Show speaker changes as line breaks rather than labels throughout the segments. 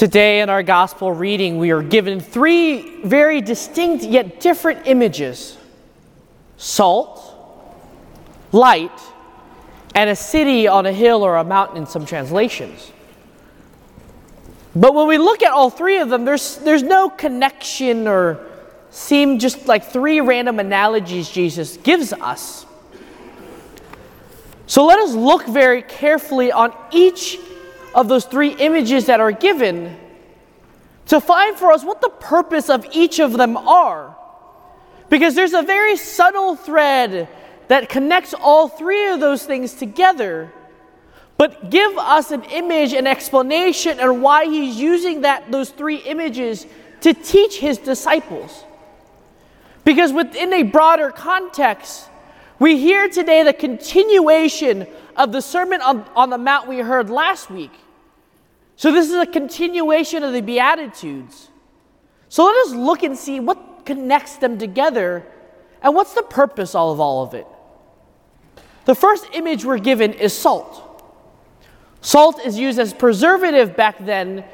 Today, in our gospel reading, we are given three very distinct yet different images salt, light, and a city on a hill or a mountain in some translations. But when we look at all three of them, there's, there's no connection or seem just like three random analogies Jesus gives us. So let us look very carefully on each of those three images that are given to find for us what the purpose of each of them are. Because there's a very subtle thread that connects all three of those things together, but give us an image, an explanation, and why he's using that those three images to teach his disciples. Because within a broader context, we hear today the continuation of the Sermon on, on the Mount we heard last week. So, this is a continuation of the Beatitudes. So, let us look and see what connects them together and what's the purpose of all of it. The first image we're given is salt. Salt is used as preservative back then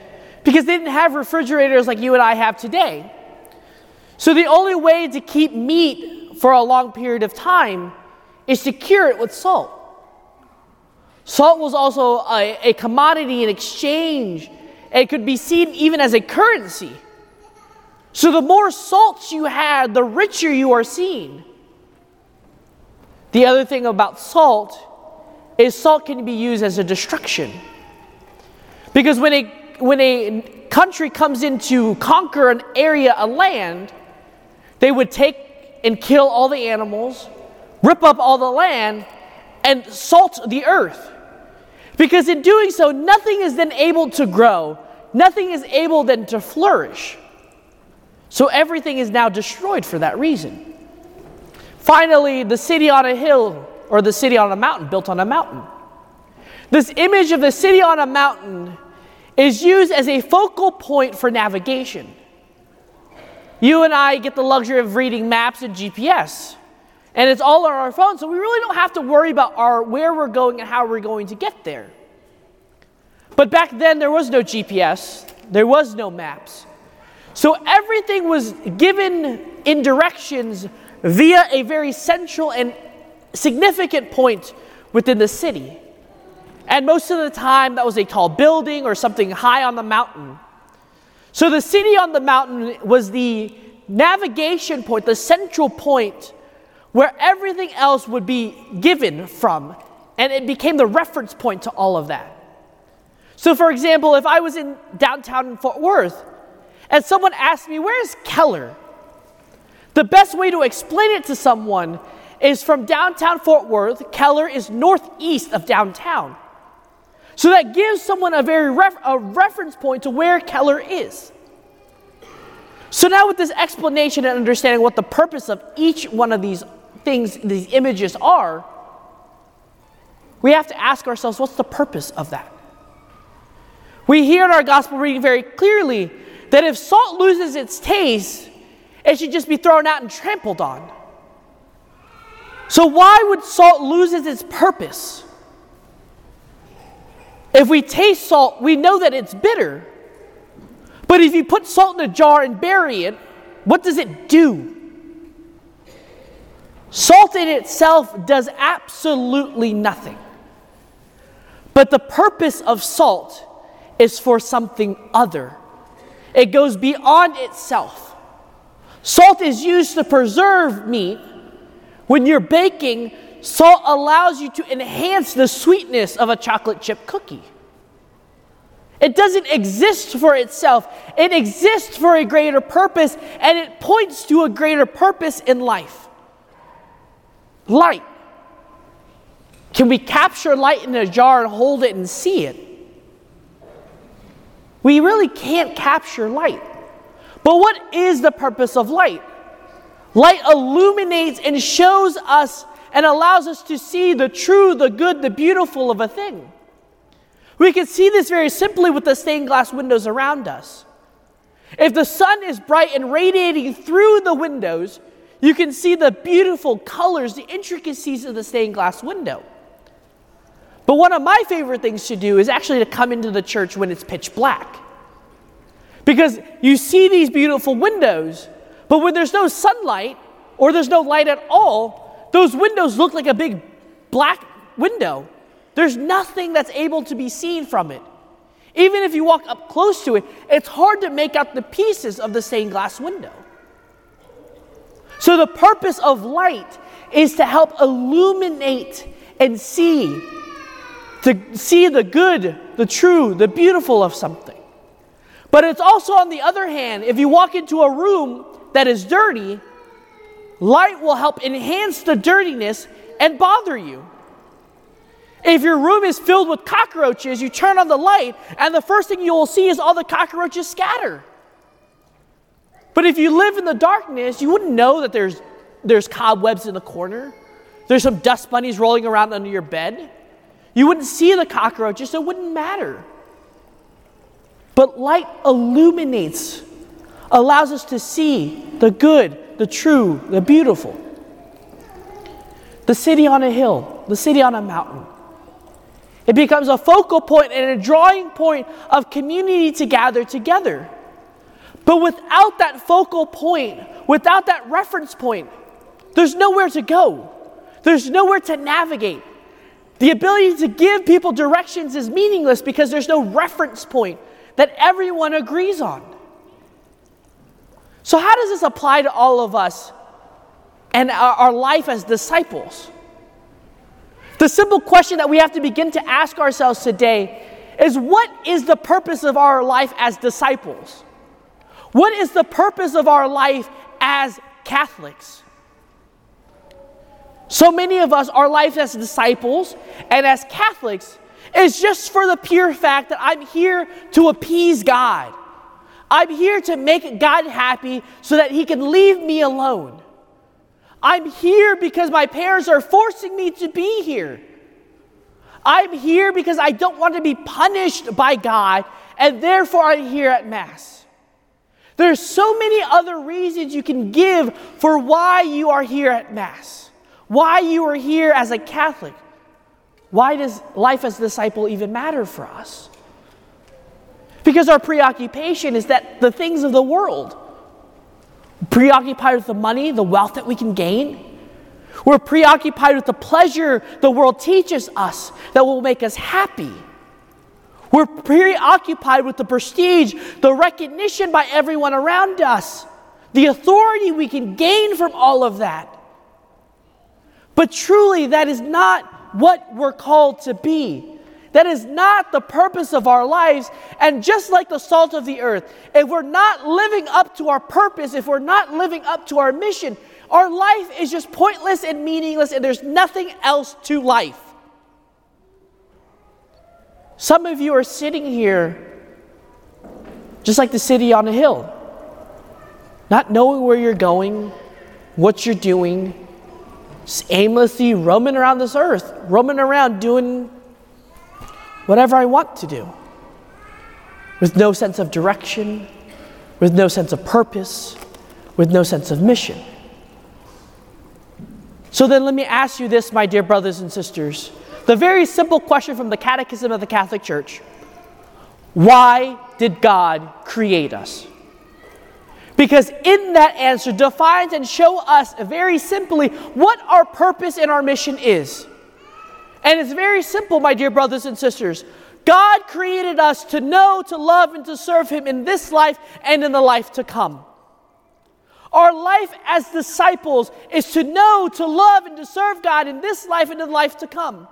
because they didn't have refrigerators like you and I have today. So, the only way to keep meat for a long period of time is to cure it with salt. Salt was also a, a commodity in exchange. It could be seen even as a currency. So the more salt you had, the richer you are seen. The other thing about salt is salt can be used as a destruction. Because when a, when a country comes in to conquer an area, a land, they would take and kill all the animals, rip up all the land, and salt the earth. Because in doing so, nothing is then able to grow, nothing is able then to flourish. So everything is now destroyed for that reason. Finally, the city on a hill or the city on a mountain, built on a mountain. This image of the city on a mountain is used as a focal point for navigation. You and I get the luxury of reading maps and GPS and it's all on our phone, so we really don't have to worry about our, where we're going and how we're going to get there. But back then, there was no GPS, there was no maps. So everything was given in directions via a very central and significant point within the city. And most of the time, that was a tall building or something high on the mountain. So the city on the mountain was the navigation point, the central point where everything else would be given from, and it became the reference point to all of that. So, for example, if I was in downtown Fort Worth and someone asked me, Where's Keller? The best way to explain it to someone is from downtown Fort Worth, Keller is northeast of downtown. So that gives someone a very ref- a reference point to where Keller is. So now with this explanation and understanding what the purpose of each one of these things, these images are, we have to ask ourselves what's the purpose of that? We hear in our gospel reading very clearly that if salt loses its taste, it should just be thrown out and trampled on. So, why would salt lose its purpose? If we taste salt, we know that it's bitter. But if you put salt in a jar and bury it, what does it do? Salt in itself does absolutely nothing. But the purpose of salt is for something other, it goes beyond itself. Salt is used to preserve meat. When you're baking, salt allows you to enhance the sweetness of a chocolate chip cookie. It doesn't exist for itself, it exists for a greater purpose, and it points to a greater purpose in life light. Can we capture light in a jar and hold it and see it? We really can't capture light. But what is the purpose of light? Light illuminates and shows us and allows us to see the true, the good, the beautiful of a thing. We can see this very simply with the stained glass windows around us. If the sun is bright and radiating through the windows, you can see the beautiful colors, the intricacies of the stained glass window. But one of my favorite things to do is actually to come into the church when it's pitch black. Because you see these beautiful windows, but when there's no sunlight or there's no light at all, those windows look like a big black window. There's nothing that's able to be seen from it. Even if you walk up close to it, it's hard to make out the pieces of the stained glass window. So, the purpose of light is to help illuminate and see, to see the good, the true, the beautiful of something. But it's also, on the other hand, if you walk into a room that is dirty, light will help enhance the dirtiness and bother you. If your room is filled with cockroaches, you turn on the light, and the first thing you will see is all the cockroaches scatter. But if you live in the darkness, you wouldn't know that there's, there's cobwebs in the corner, there's some dust bunnies rolling around under your bed. You wouldn't see the cockroaches, so it wouldn't matter. But light illuminates, allows us to see the good, the true, the beautiful. The city on a hill, the city on a mountain. It becomes a focal point and a drawing point of community to gather together. But without that focal point, without that reference point, there's nowhere to go. There's nowhere to navigate. The ability to give people directions is meaningless because there's no reference point that everyone agrees on. So, how does this apply to all of us and our, our life as disciples? The simple question that we have to begin to ask ourselves today is what is the purpose of our life as disciples? What is the purpose of our life as Catholics? So many of us, our life as disciples and as Catholics is just for the pure fact that I'm here to appease God. I'm here to make God happy so that He can leave me alone. I'm here because my parents are forcing me to be here. I'm here because I don't want to be punished by God, and therefore I'm here at Mass. There's so many other reasons you can give for why you are here at Mass, why you are here as a Catholic. Why does life as a disciple even matter for us? Because our preoccupation is that the things of the world, preoccupied with the money, the wealth that we can gain. We're preoccupied with the pleasure the world teaches us that will make us happy. We're preoccupied with the prestige, the recognition by everyone around us, the authority we can gain from all of that. But truly, that is not what we're called to be. That is not the purpose of our lives. And just like the salt of the earth, if we're not living up to our purpose, if we're not living up to our mission, our life is just pointless and meaningless, and there's nothing else to life. Some of you are sitting here just like the city on a hill, not knowing where you're going, what you're doing, aimlessly roaming around this earth, roaming around doing whatever I want to do, with no sense of direction, with no sense of purpose, with no sense of mission. So then, let me ask you this, my dear brothers and sisters. The very simple question from the Catechism of the Catholic Church Why did God create us? Because in that answer defines and show us very simply what our purpose and our mission is. And it's very simple, my dear brothers and sisters. God created us to know, to love, and to serve Him in this life and in the life to come. Our life as disciples is to know, to love, and to serve God in this life and in the life to come.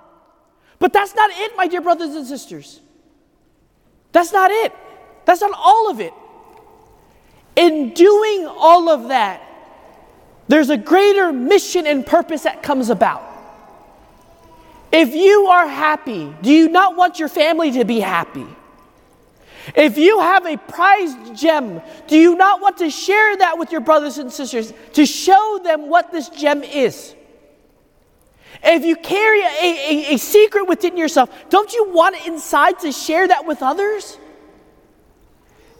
But that's not it, my dear brothers and sisters. That's not it. That's not all of it. In doing all of that, there's a greater mission and purpose that comes about. If you are happy, do you not want your family to be happy? If you have a prized gem, do you not want to share that with your brothers and sisters to show them what this gem is? If you carry a, a, a, secret within yourself, don't you want it inside to share that with others?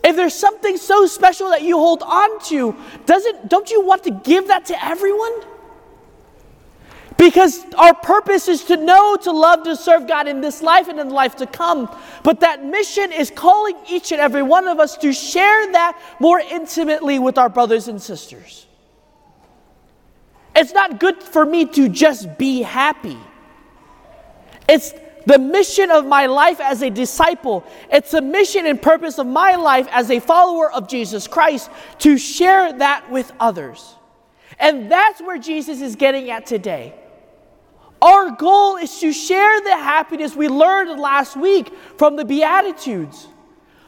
If there's something so special that you hold on to, doesn't, don't you want to give that to everyone? Because our purpose is to know, to love, to serve God in this life and in the life to come. But that mission is calling each and every one of us to share that more intimately with our brothers and sisters. It's not good for me to just be happy. It's the mission of my life as a disciple. It's the mission and purpose of my life as a follower of Jesus Christ to share that with others. And that's where Jesus is getting at today. Our goal is to share the happiness we learned last week from the Beatitudes.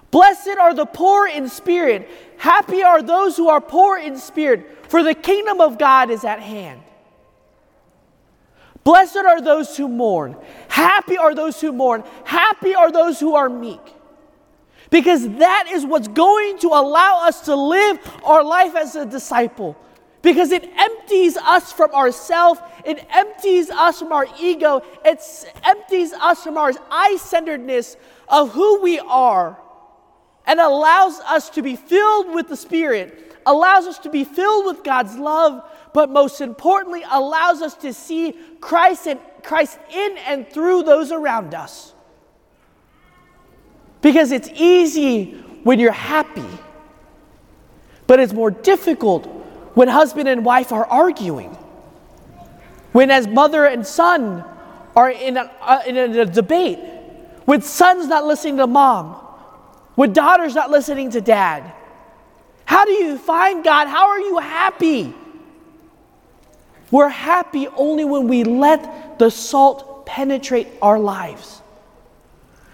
Blessed are the poor in spirit. Happy are those who are poor in spirit, for the kingdom of God is at hand. Blessed are those who mourn. Happy are those who mourn. Happy are those who are meek. Because that is what's going to allow us to live our life as a disciple because it empties us from ourself it empties us from our ego it empties us from our i-centeredness of who we are and allows us to be filled with the spirit allows us to be filled with god's love but most importantly allows us to see christ and christ in and through those around us. Because it's easy when you're happy but it's more difficult when husband and wife are arguing, when as mother and son are in a, uh, in a debate, when sons not listening to mom, with daughters not listening to dad. How do you find God? How are you happy? We're happy only when we let the salt penetrate our lives.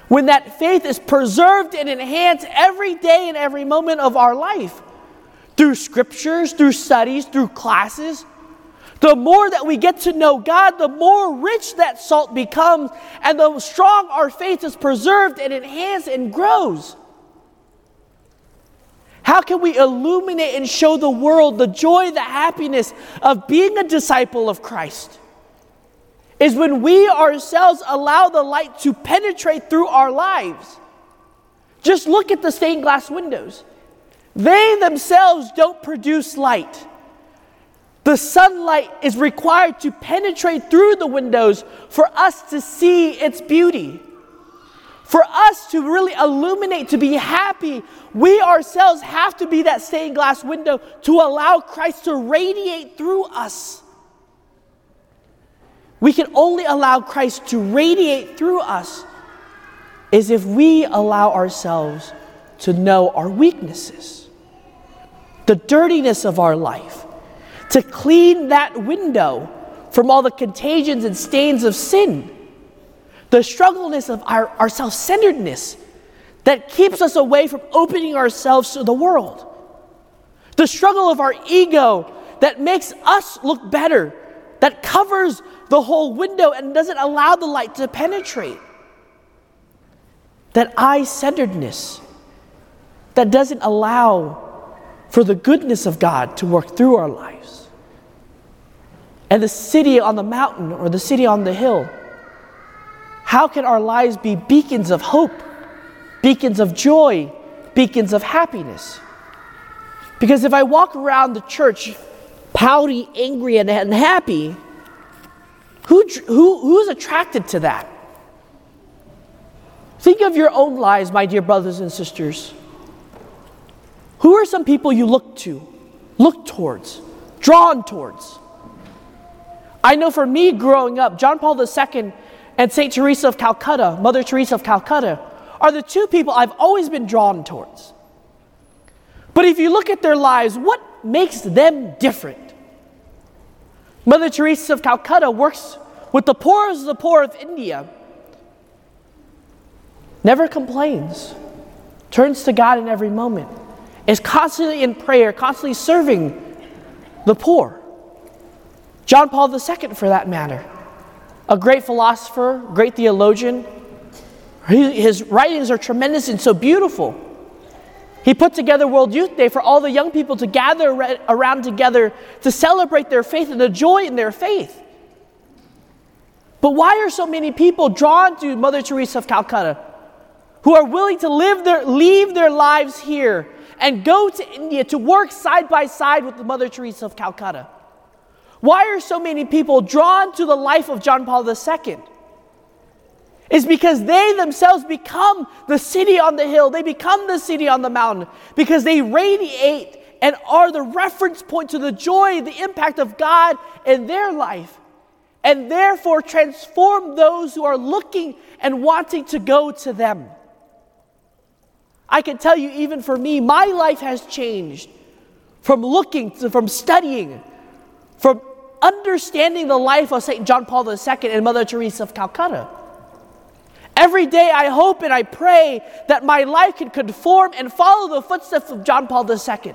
When that faith is preserved and enhanced every day and every moment of our life through scriptures, through studies, through classes. The more that we get to know God, the more rich that salt becomes, and the strong our faith is preserved and enhanced and grows. How can we illuminate and show the world the joy, the happiness of being a disciple of Christ? Is when we ourselves allow the light to penetrate through our lives. Just look at the stained glass windows. They themselves don't produce light. The sunlight is required to penetrate through the windows for us to see its beauty. For us to really illuminate, to be happy, we ourselves have to be that stained glass window to allow Christ to radiate through us. We can only allow Christ to radiate through us is if we allow ourselves to know our weaknesses the dirtiness of our life, to clean that window from all the contagions and stains of sin, the struggleness of our, our self centeredness that keeps us away from opening ourselves to the world, the struggle of our ego that makes us look better, that covers the whole window and doesn't allow the light to penetrate. That I centeredness that doesn't allow for the goodness of God to work through our lives. And the city on the mountain or the city on the hill, how can our lives be beacons of hope, beacons of joy, beacons of happiness? Because if I walk around the church pouty, angry, and unhappy, who, who, who's attracted to that? Think of your own lives, my dear brothers and sisters. Who are some people you look to, look towards, drawn towards? I know for me growing up, John Paul II and St. Teresa of Calcutta, Mother Teresa of Calcutta, are the two people I've always been drawn towards. But if you look at their lives, what makes them different? Mother Teresa of Calcutta works with the poorest of the poor of India, never complains, turns to God in every moment is constantly in prayer, constantly serving the poor. John Paul II, for that matter, a great philosopher, great theologian. His writings are tremendous and so beautiful. He put together World Youth Day for all the young people to gather around together to celebrate their faith and the joy in their faith. But why are so many people drawn to Mother Teresa of Calcutta who are willing to live their, leave their lives here and go to India to work side by side with Mother Teresa of Calcutta? Why are so many people drawn to the life of John Paul II? Is because they themselves become the city on the hill, they become the city on the mountain, because they radiate and are the reference point to the joy, the impact of God in their life, and therefore transform those who are looking and wanting to go to them. I can tell you, even for me, my life has changed from looking, to, from studying, from understanding the life of St. John Paul II and Mother Teresa of Calcutta. Every day I hope and I pray that my life can conform and follow the footsteps of John Paul II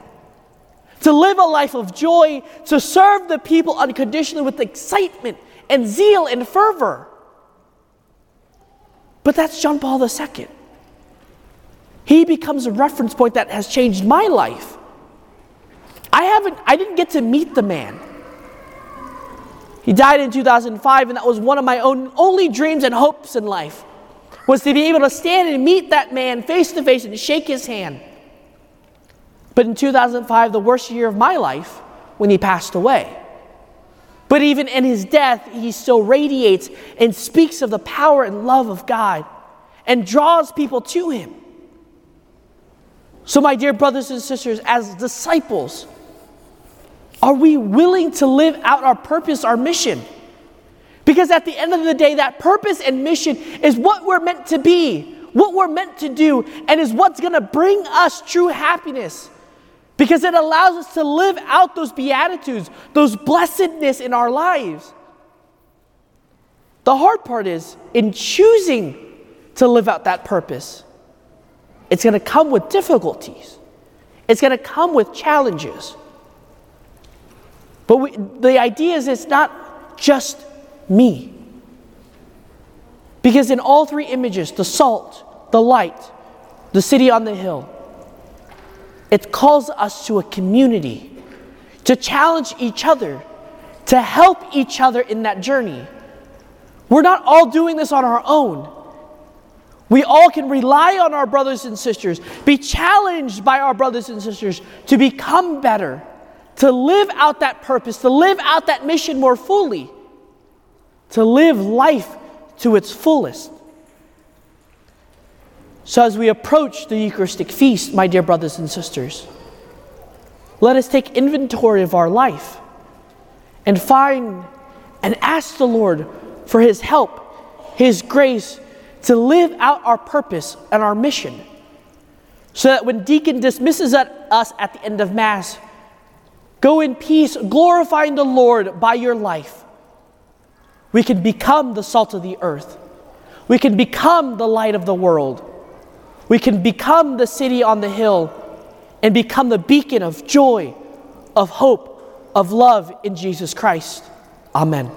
to live a life of joy, to serve the people unconditionally with excitement and zeal and fervor. But that's John Paul II. He becomes a reference point that has changed my life. I haven't I didn't get to meet the man. He died in 2005 and that was one of my own only dreams and hopes in life was to be able to stand and meet that man face to face and shake his hand. But in 2005, the worst year of my life, when he passed away. But even in his death, he still radiates and speaks of the power and love of God and draws people to him. So, my dear brothers and sisters, as disciples, are we willing to live out our purpose, our mission? Because at the end of the day, that purpose and mission is what we're meant to be, what we're meant to do, and is what's gonna bring us true happiness because it allows us to live out those beatitudes, those blessedness in our lives. The hard part is in choosing to live out that purpose, it's going to come with difficulties, it's going to come with challenges. But we, the idea is it's not just me. Because in all three images the salt, the light, the city on the hill it calls us to a community, to challenge each other, to help each other in that journey. We're not all doing this on our own. We all can rely on our brothers and sisters, be challenged by our brothers and sisters to become better, to live out that purpose, to live out that mission more fully, to live life to its fullest. So, as we approach the Eucharistic feast, my dear brothers and sisters, let us take inventory of our life and find and ask the Lord for His help, His grace to live out our purpose and our mission. So that when Deacon dismisses us at the end of Mass, go in peace, glorifying the Lord by your life. We can become the salt of the earth, we can become the light of the world. We can become the city on the hill and become the beacon of joy, of hope, of love in Jesus Christ. Amen.